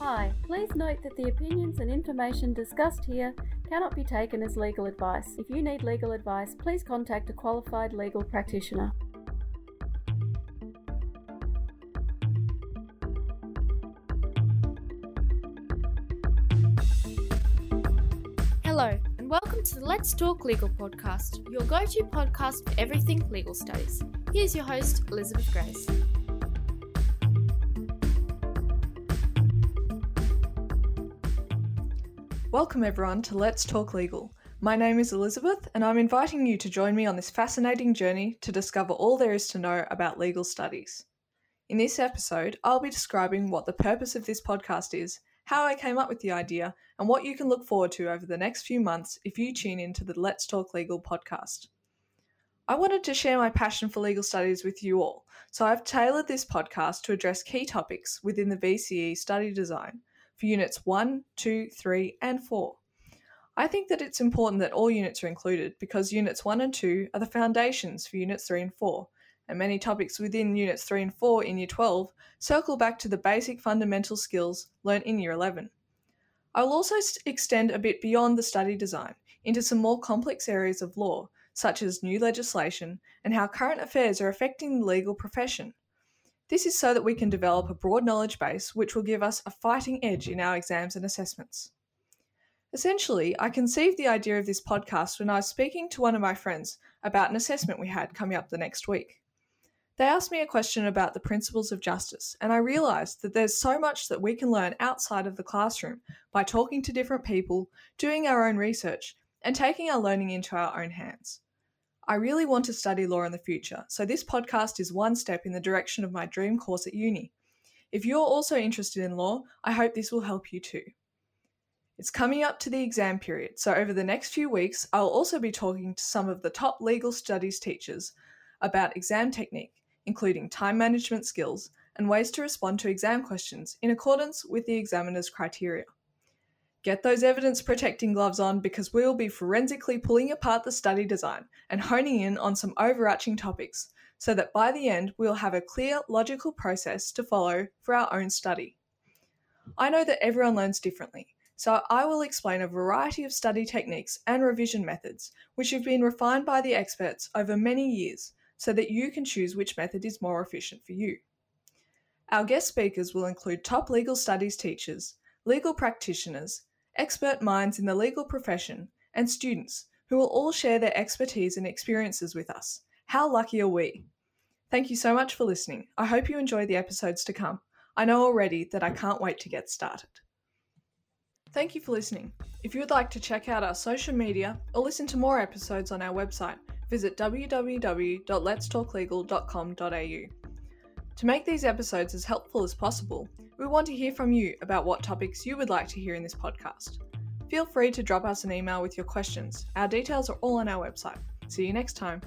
Hi, please note that the opinions and information discussed here cannot be taken as legal advice. If you need legal advice, please contact a qualified legal practitioner. Hello, and welcome to the Let's Talk Legal podcast, your go to podcast for everything legal studies. Here's your host, Elizabeth Grace. Welcome, everyone, to Let's Talk Legal. My name is Elizabeth, and I'm inviting you to join me on this fascinating journey to discover all there is to know about legal studies. In this episode, I'll be describing what the purpose of this podcast is, how I came up with the idea, and what you can look forward to over the next few months if you tune into the Let's Talk Legal podcast. I wanted to share my passion for legal studies with you all, so I've tailored this podcast to address key topics within the VCE study design for units 1, 2, 3, and 4. I think that it's important that all units are included because units 1 and 2 are the foundations for units 3 and 4, and many topics within units 3 and 4 in year 12 circle back to the basic fundamental skills learnt in year 11. I will also extend a bit beyond the study design into some more complex areas of law, such as new legislation and how current affairs are affecting the legal profession. This is so that we can develop a broad knowledge base which will give us a fighting edge in our exams and assessments. Essentially, I conceived the idea of this podcast when I was speaking to one of my friends about an assessment we had coming up the next week. They asked me a question about the principles of justice, and I realised that there's so much that we can learn outside of the classroom by talking to different people, doing our own research, and taking our learning into our own hands. I really want to study law in the future, so this podcast is one step in the direction of my dream course at uni. If you're also interested in law, I hope this will help you too. It's coming up to the exam period, so over the next few weeks, I'll also be talking to some of the top legal studies teachers about exam technique, including time management skills and ways to respond to exam questions in accordance with the examiner's criteria. Get those evidence protecting gloves on because we will be forensically pulling apart the study design and honing in on some overarching topics so that by the end we'll have a clear, logical process to follow for our own study. I know that everyone learns differently, so I will explain a variety of study techniques and revision methods which have been refined by the experts over many years so that you can choose which method is more efficient for you. Our guest speakers will include top legal studies teachers, legal practitioners, expert minds in the legal profession, and students who will all share their expertise and experiences with us. How lucky are we? Thank you so much for listening. I hope you enjoy the episodes to come. I know already that I can't wait to get started. Thank you for listening. If you would like to check out our social media or listen to more episodes on our website, visit www.letstalklegal.com.au. To make these episodes as helpful as possible, we want to hear from you about what topics you would like to hear in this podcast. Feel free to drop us an email with your questions. Our details are all on our website. See you next time.